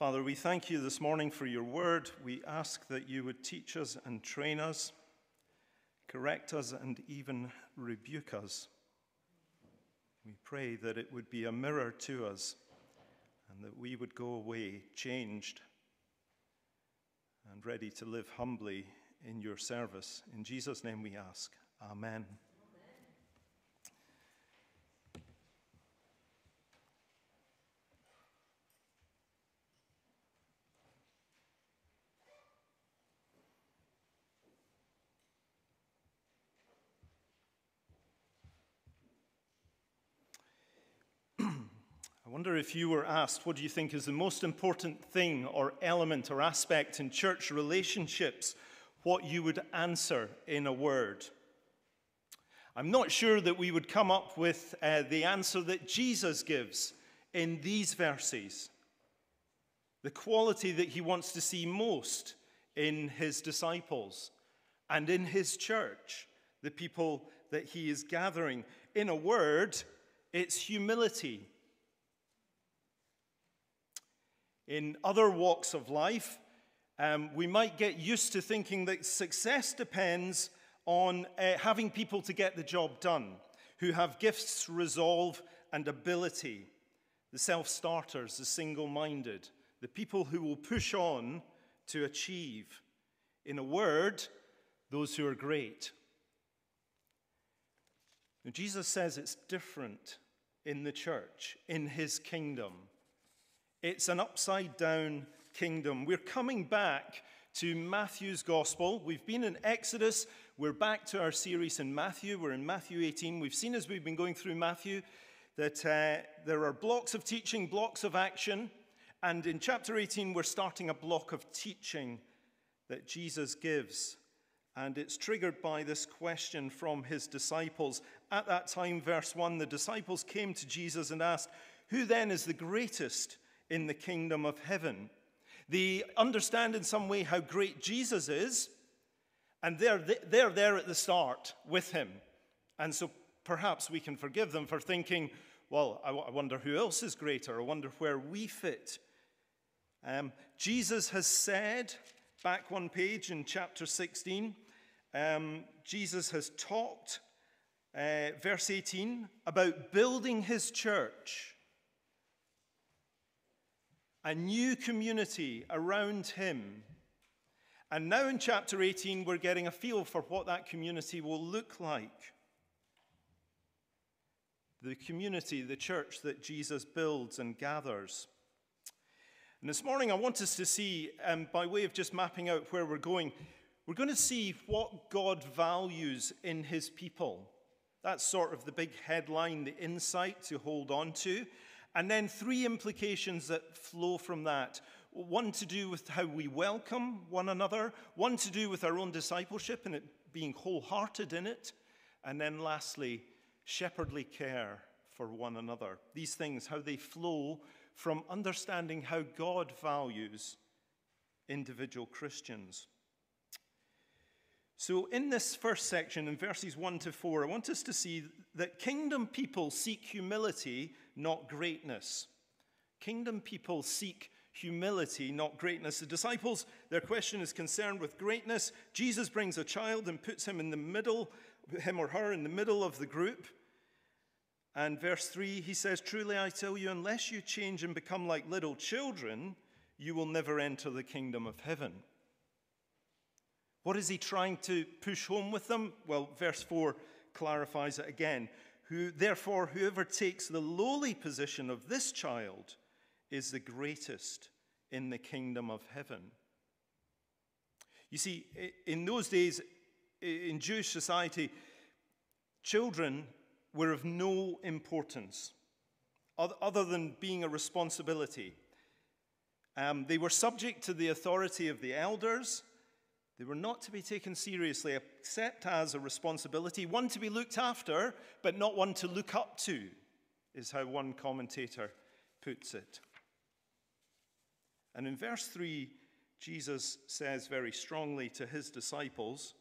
Father, we thank you this morning for your word. We ask that you would teach us and train us, correct us, and even rebuke us. We pray that it would be a mirror to us and that we would go away changed and ready to live humbly in your service. In Jesus' name we ask. Amen. Wonder if you were asked, what do you think is the most important thing or element or aspect in church relationships? What you would answer in a word. I'm not sure that we would come up with uh, the answer that Jesus gives in these verses. The quality that he wants to see most in his disciples and in his church, the people that he is gathering. In a word, it's humility. In other walks of life, um, we might get used to thinking that success depends on uh, having people to get the job done, who have gifts, resolve, and ability. The self starters, the single minded, the people who will push on to achieve. In a word, those who are great. Now, Jesus says it's different in the church, in his kingdom. It's an upside down kingdom. We're coming back to Matthew's gospel. We've been in Exodus. We're back to our series in Matthew. We're in Matthew 18. We've seen as we've been going through Matthew that uh, there are blocks of teaching, blocks of action. And in chapter 18, we're starting a block of teaching that Jesus gives. And it's triggered by this question from his disciples. At that time, verse 1, the disciples came to Jesus and asked, Who then is the greatest in the kingdom of heaven. They understand in some way how great Jesus is, and they're, they're there at the start with him. And so perhaps we can forgive them for thinking, well, I, wonder who else is greater. I wonder where we fit. Um, Jesus has said, back one page in chapter 16, um, Jesus has talked, uh, verse 18, about building his church a new community around him. And now in chapter 18, we're getting a feel for what that community will look like. The community, the church that Jesus builds and gathers. And this morning, I want us to see, um, by way of just mapping out where we're going, we're going to see what God values in his people. That's sort of the big headline, the insight to hold on to. And then three implications that flow from that one to do with how we welcome one another, one to do with our own discipleship and it being wholehearted in it, and then lastly, shepherdly care for one another. These things, how they flow from understanding how God values individual Christians. So, in this first section, in verses 1 to 4, I want us to see that kingdom people seek humility not greatness. Kingdom people seek humility, not greatness. The disciples, their question is concerned with greatness. Jesus brings a child and puts him in the middle, him or her in the middle of the group. And verse 3, he says, Truly I tell you, unless you change and become like little children, you will never enter the kingdom of heaven. What is he trying to push home with them? Well, verse 4 clarifies it again. Who, therefore, whoever takes the lowly position of this child is the greatest in the kingdom of heaven. You see, in those days, in Jewish society, children were of no importance other than being a responsibility. Um, they were subject to the authority of the elders, they were not to be taken seriously except as a responsibility, one to be looked after, but not one to look up to, is how one commentator puts it. And in verse 3, Jesus says very strongly to his disciples,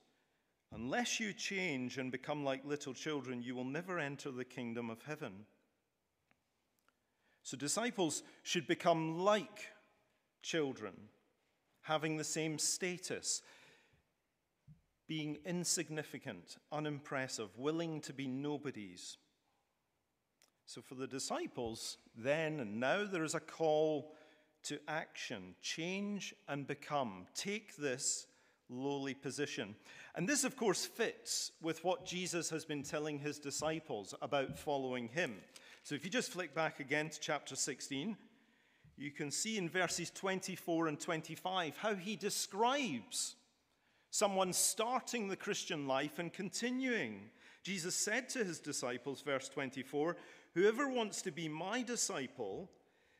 Unless you change and become like little children, you will never enter the kingdom of heaven. So, disciples should become like children, having the same status, being insignificant, unimpressive, willing to be nobodies. So, for the disciples, then and now, there is a call to action change and become. Take this lowly position. And this, of course, fits with what Jesus has been telling his disciples about following him. So, if you just flick back again to chapter 16, you can see in verses 24 and 25 how he describes someone starting the Christian life and continuing. Jesus said to his disciples, verse 24, Whoever wants to be my disciple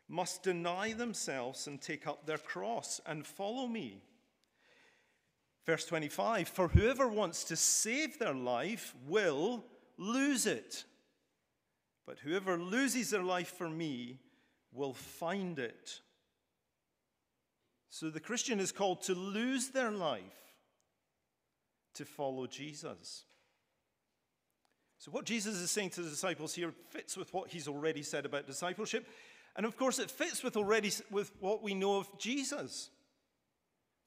must deny themselves and take up their cross and follow me. Verse 25 For whoever wants to save their life will lose it. But whoever loses their life for me will find it. So the Christian is called to lose their life to follow Jesus. So, what Jesus is saying to the disciples here fits with what he's already said about discipleship. And of course, it fits with already with what we know of Jesus.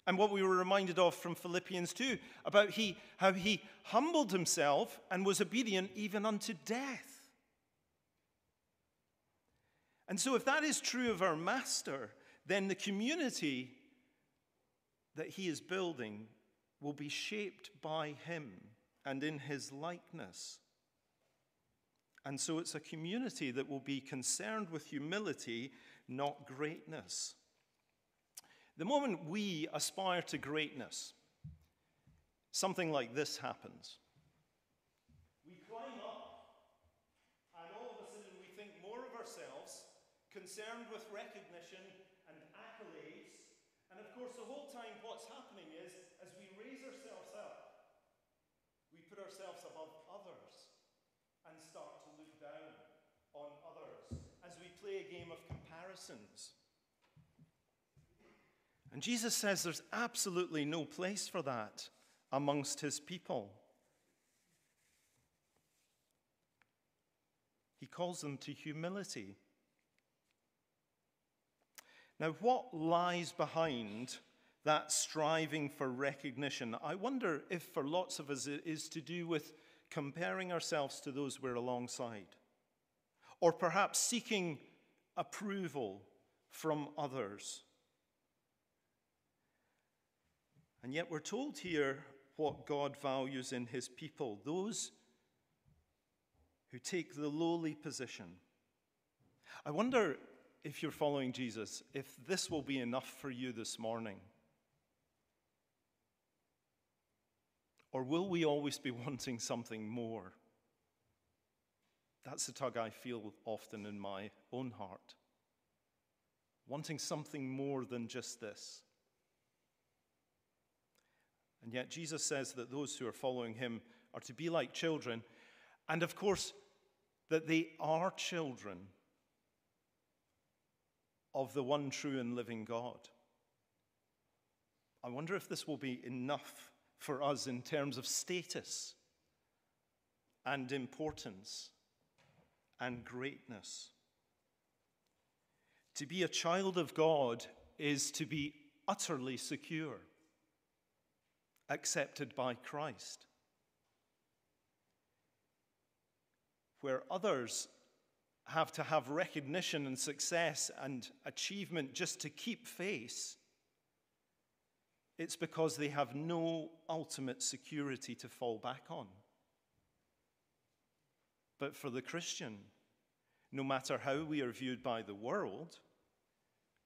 And what we were reminded of from Philippians 2 about he, how he humbled himself and was obedient even unto death. And so, if that is true of our Master, then the community that he is building will be shaped by him and in his likeness. And so it's a community that will be concerned with humility, not greatness. The moment we aspire to greatness, something like this happens. We climb up, and all of a sudden we think more of ourselves, concerned with recognition and accolades. And of course, the whole time, what's happening is as we raise ourselves up, we put ourselves above others and start to look down on others as we play a game of comparisons. And Jesus says there's absolutely no place for that amongst his people. He calls them to humility. Now, what lies behind that striving for recognition? I wonder if for lots of us it is to do with comparing ourselves to those we're alongside, or perhaps seeking approval from others. And yet, we're told here what God values in his people those who take the lowly position. I wonder if you're following Jesus, if this will be enough for you this morning. Or will we always be wanting something more? That's the tug I feel often in my own heart. Wanting something more than just this. And yet, Jesus says that those who are following him are to be like children, and of course, that they are children of the one true and living God. I wonder if this will be enough for us in terms of status and importance and greatness. To be a child of God is to be utterly secure, accepted by Christ. Where others have to have recognition and success and achievement just to keep face, it's because they have no ultimate security to fall back on. But for the Christian, no matter how we are viewed by the world,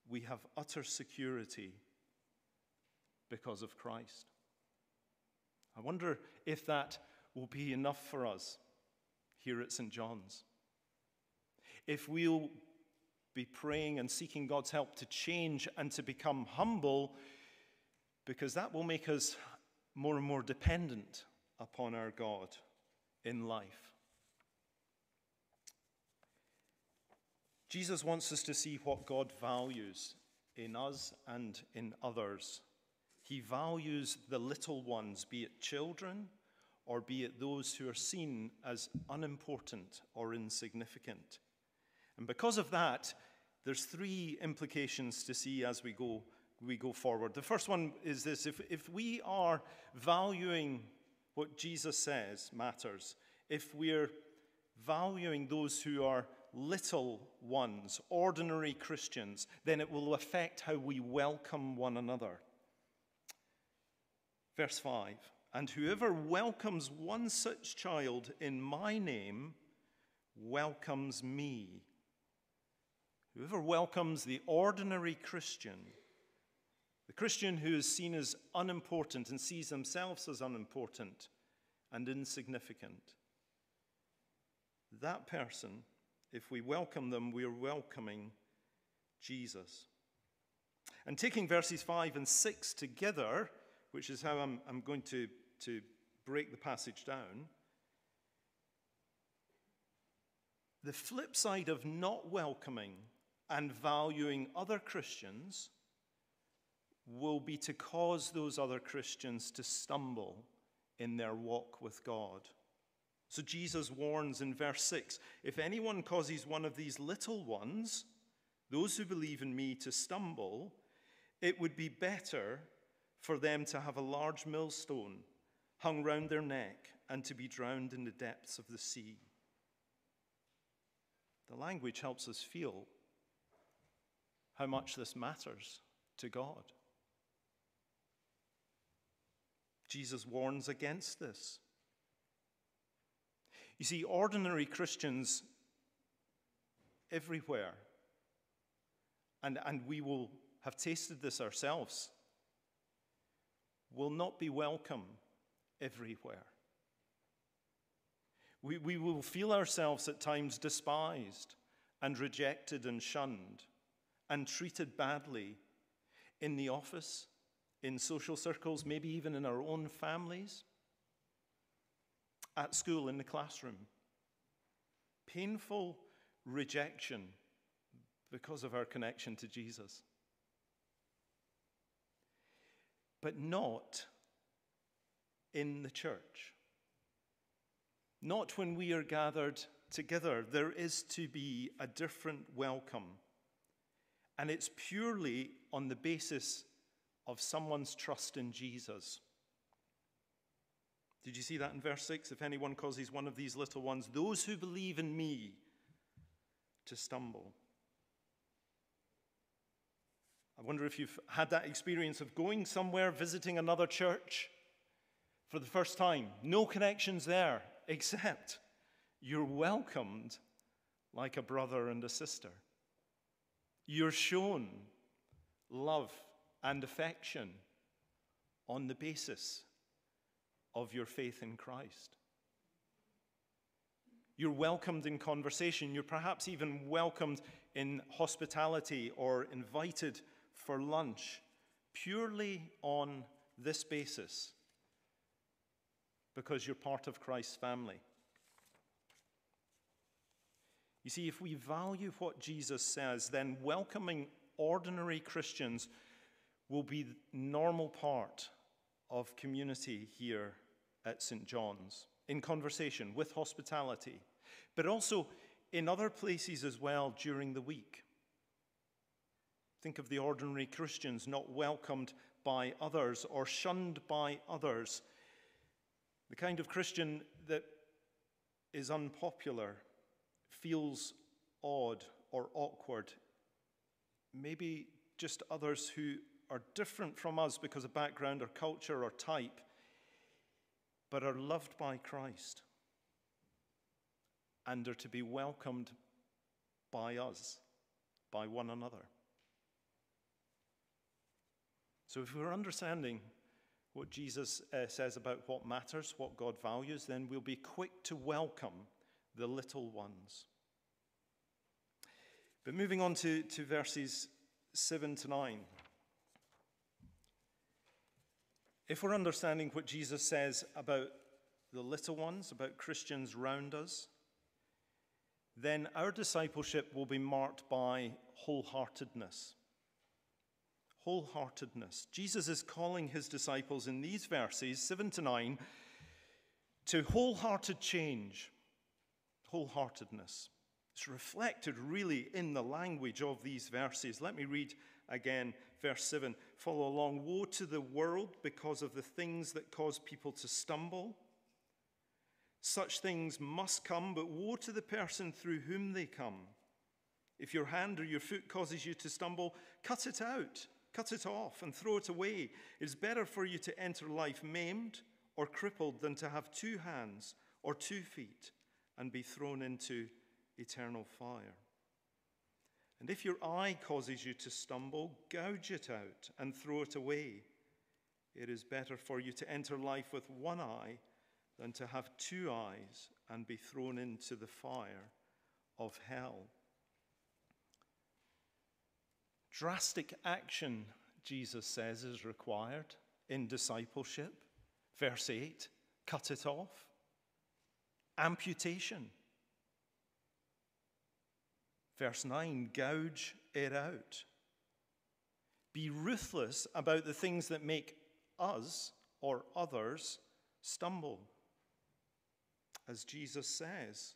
we have utter security because of Christ. I wonder if that will be enough for us here at St. John's. If we'll be praying and seeking God's help to change and to become humble because that will make us more and more dependent upon our God in life. Jesus wants us to see what God values in us and in others. He values the little ones, be it children or be it those who are seen as unimportant or insignificant. And because of that, there's three implications to see as we go, we go forward. The first one is this if, if we are valuing what Jesus says matters, if we're valuing those who are little ones, ordinary Christians, then it will affect how we welcome one another. Verse 5 And whoever welcomes one such child in my name welcomes me. Whoever welcomes the ordinary Christian, the Christian who is seen as unimportant and sees themselves as unimportant and insignificant, that person, if we welcome them, we are welcoming Jesus. And taking verses 5 and 6 together, which is how I'm, I'm going to, to break the passage down, the flip side of not welcoming and valuing other Christians will be to cause those other Christians to stumble in their walk with God. So Jesus warns in verse 6 if anyone causes one of these little ones, those who believe in me, to stumble, it would be better for them to have a large millstone hung round their neck and to be drowned in the depths of the sea. The language helps us feel how much this matters to God. Jesus warns against this. You see, ordinary Christians everywhere, and, and we will have tasted this ourselves, will not be welcome everywhere. We, we will feel ourselves at times despised and rejected and shunned and treated badly in the office, in social circles, maybe even in our own families, at school, in the classroom. Painful rejection because of our connection to Jesus. But not in the church. Not when we are gathered together. There is to be a different welcome. And it's purely on the basis of someone's trust in Jesus. Did you see that in verse 6? If anyone causes one of these little ones, those who believe in me, to stumble. I wonder if you've had that experience of going somewhere, visiting another church for the first time. No connections there, except you're welcomed like a brother and a sister. You're shown love and affection on the basis of your faith in Christ. You're welcomed in conversation. You're perhaps even welcomed in hospitality or invited for lunch purely on this basis because you're part of Christ's family. You see, if we value what Jesus says, then welcoming ordinary Christians will be the normal part of community here at St. John's, in conversation, with hospitality, but also in other places as well during the week. Think of the ordinary Christians not welcomed by others or shunned by others. The kind of Christian that is unpopular feels odd or awkward. Maybe just others who are different from us because of background or culture or type, but are loved by Christ and are to be welcomed by us, by one another. So, if we're understanding what Jesus uh, says about what matters, what God values, then we'll be quick to welcome the little ones. But moving on to, to verses 7 to 9. If we're understanding what Jesus says about the little ones, about Christians round us, then our discipleship will be marked by wholeheartedness. Wholeheartedness. Jesus is calling his disciples in these verses, 7 to 9, to wholehearted change wholeheartedness. It's reflected really in the language of these verses. Let me read again verse 7. Follow along. Woe to the world because of the things that cause people to stumble. Such things must come, but woe to the person through whom they come. If your hand or your foot causes you to stumble, cut it out, cut it off, and throw it away. It is better for you to enter life maimed or crippled than to have two hands or two feet and be thrown into eternal fire. And if your eye causes you to stumble, gouge it out and throw it away. It is better for you to enter life with one eye than to have two eyes and be thrown into the fire of hell. Drastic action, Jesus says, is required in discipleship. Verse 8 cut it off. Amputation. Verse 9 gouge it out. Be ruthless about the things that make us or others stumble. As Jesus says,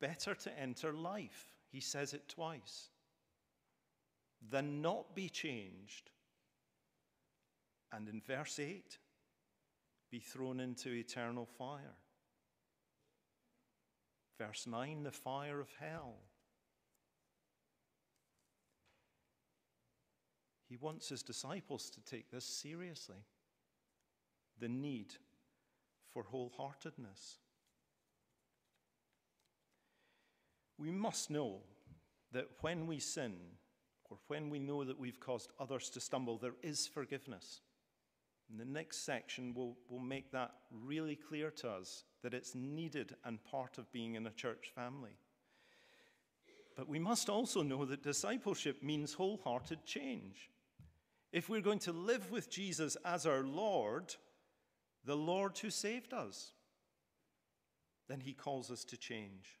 better to enter life, he says it twice, than not be changed. And in verse 8, be thrown into eternal fire. Verse 9, the fire of hell. He wants his disciples to take this seriously the need for wholeheartedness. We must know that when we sin, or when we know that we've caused others to stumble, there is forgiveness. And the next section will, will make that really clear to us that it's needed and part of being in a church family. But we must also know that discipleship means wholehearted change. If we're going to live with Jesus as our Lord, the Lord who saved us, then he calls us to change,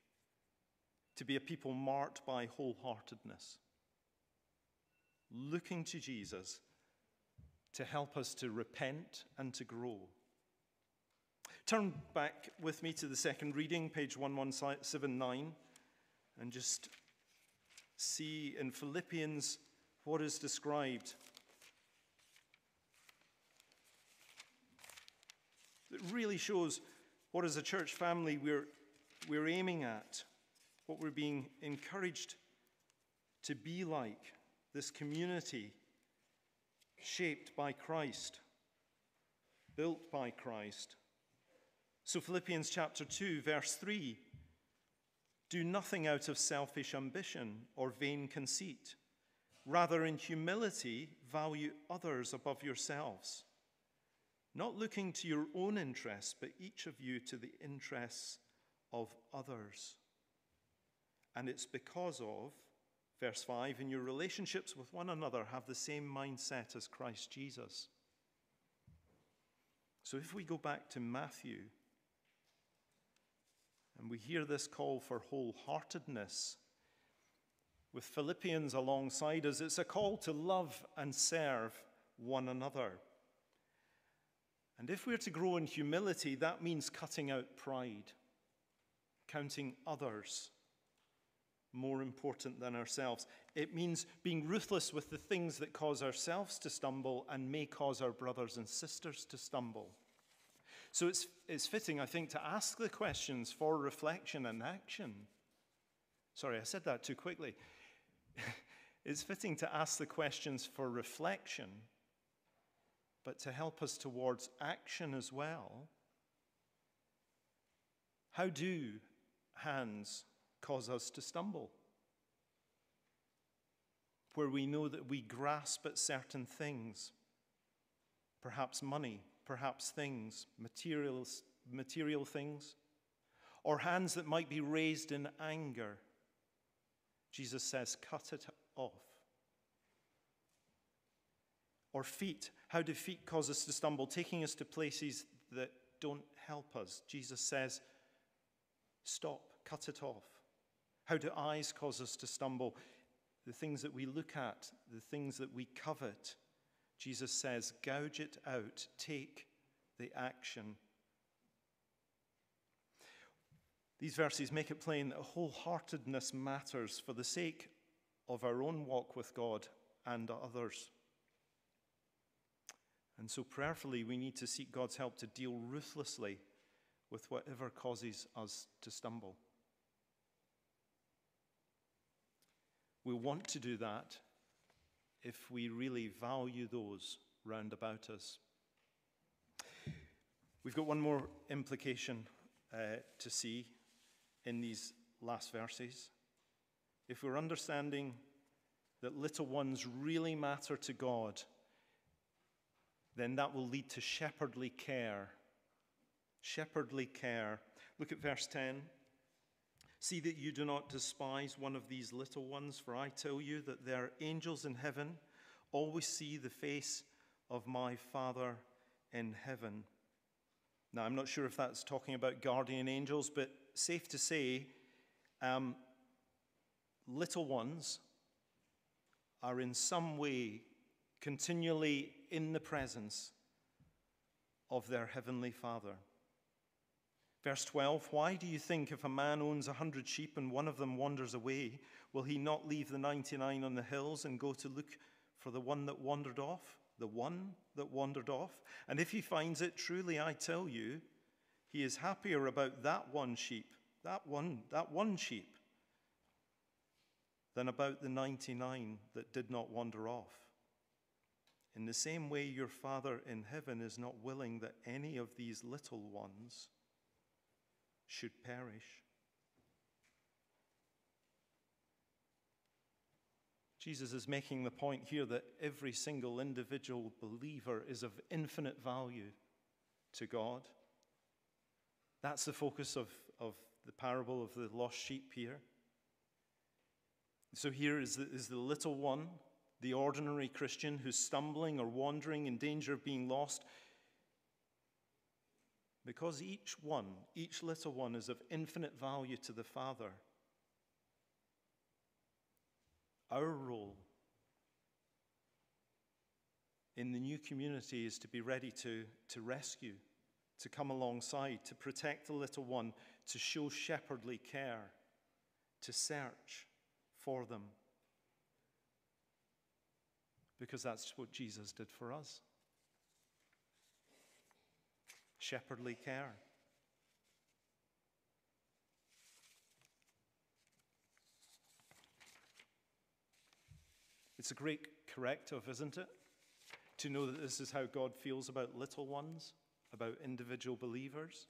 to be a people marked by wholeheartedness, looking to Jesus to help us to repent and to grow. Turn back with me to the second reading, page 1179, and just see in Philippians what is described that really shows what, as a church family, we're, we're aiming at, what we're being encouraged to be like, this community shaped by Christ, built by Christ. So, Philippians chapter 2, verse 3 do nothing out of selfish ambition or vain conceit. Rather, in humility, value others above yourselves not looking to your own interests, but each of you to the interests of others. And it's because of, verse 5, in your relationships with one another, have the same mindset as Christ Jesus. So if we go back to Matthew, and we hear this call for wholeheartedness, with Philippians alongside us, it's a call to love and serve one another. And if we're to grow in humility, that means cutting out pride, counting others more important than ourselves. It means being ruthless with the things that cause ourselves to stumble and may cause our brothers and sisters to stumble. So it's, it's fitting, I think, to ask the questions for reflection and action. Sorry, I said that too quickly. it's fitting to ask the questions for reflection but to help us towards action as well. How do hands cause us to stumble? Where we know that we grasp at certain things, perhaps money, perhaps things, materials, material things, or hands that might be raised in anger. Jesus says, cut it off. Or feet how do feet cause us to stumble, taking us to places that don't help us? Jesus says, Stop, cut it off. How do eyes cause us to stumble? The things that we look at, the things that we covet. Jesus says, Gouge it out, take the action. These verses make it plain that wholeheartedness matters for the sake of our own walk with God and others. And so, prayerfully, we need to seek God's help to deal ruthlessly with whatever causes us to stumble. We want to do that if we really value those round about us. We've got one more implication uh, to see in these last verses. If we're understanding that little ones really matter to God, then that will lead to shepherdly care. Shepherdly care. Look at verse 10. See that you do not despise one of these little ones, for I tell you that their angels in heaven always see the face of my Father in heaven. Now, I'm not sure if that's talking about guardian angels, but safe to say, um, little ones are in some way continually in the presence of their heavenly Father. Verse 12 Why do you think if a man owns a hundred sheep and one of them wanders away, will he not leave the 99 on the hills and go to look for the one that wandered off? The one that wandered off? And if he finds it, truly I tell you, he is happier about that one sheep, that one, that one sheep, than about the 99 that did not wander off. In the same way, your Father in heaven is not willing that any of these little ones should perish. Jesus is making the point here that every single individual believer is of infinite value to God. That's the focus of, of the parable of the lost sheep here. So here is the, is the little one, the ordinary Christian who's stumbling or wandering in danger of being lost. Because each one, each little one, is of infinite value to the Father. Our role in the new community is to be ready to, to rescue, to come alongside, to protect the little one, to show shepherdly care, to search for them. Because that's what Jesus did for us shepherdly care. It's a great corrective, isn't it? To know that this is how God feels about little ones, about individual believers.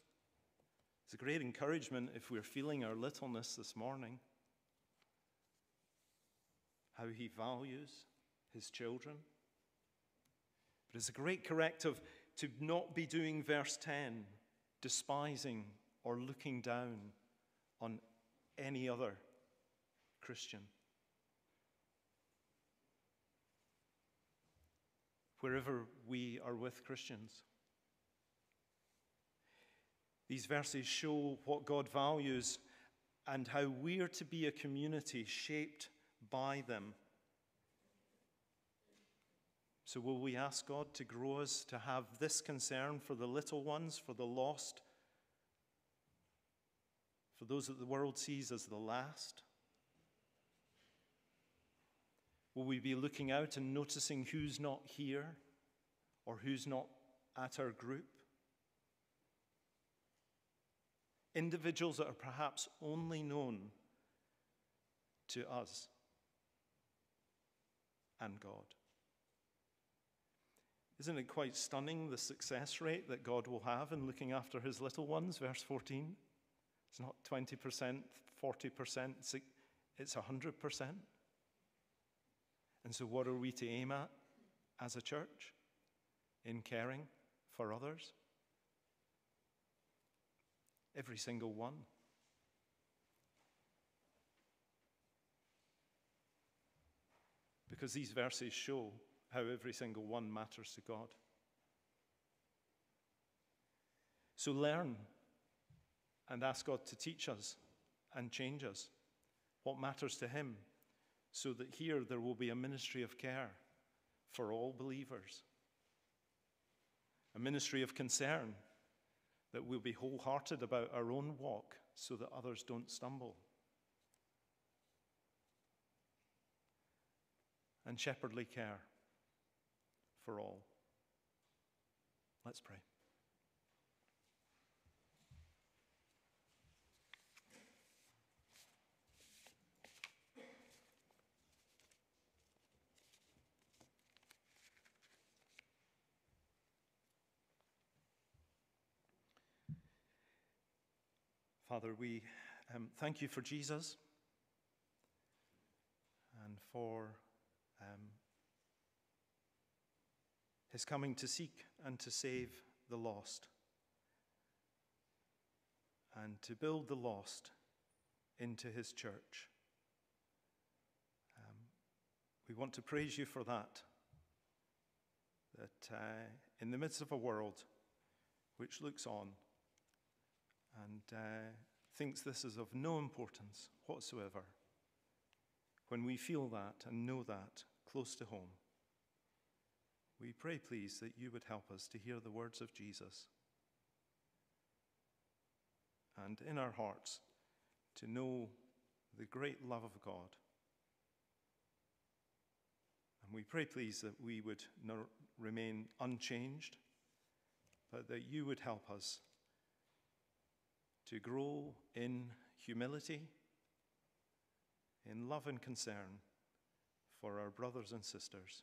It's a great encouragement if we're feeling our littleness this morning. How he values his children. But it's a great corrective to not be doing verse 10, despising or looking down on any other Christian. Wherever we are with Christians, these verses show what God values and how we are to be a community shaped by them. So, will we ask God to grow us to have this concern for the little ones, for the lost, for those that the world sees as the last? Will we be looking out and noticing who's not here or who's not at our group? individuals that are perhaps only known to us and God. Isn't it quite stunning the success rate that God will have in looking after his little ones? Verse 14. It's not 20%, 40%, it's 100%. And so, what are we to aim at as a church in caring for others? Every single one. Because these verses show how every single one matters to God. So learn and ask God to teach us and change us what matters to Him so that here there will be a ministry of care for all believers, a ministry of concern that we'll be wholehearted about our own walk so that others don't stumble. And shepherdly care for all. Let's pray. Father, we um, thank you for Jesus and for um, his coming to seek and to save the lost and to build the lost into his church. Um, we want to praise you for that. That uh, in the midst of a world which looks on, and uh, thinks this is of no importance whatsoever, when we feel that and know that close to home, we pray, please, that you would help us to hear the words of Jesus and in our hearts to know the great love of God. And we pray, please, that we would remain unchanged, but that you would help us to grow in humility, in love and concern for our brothers and sisters.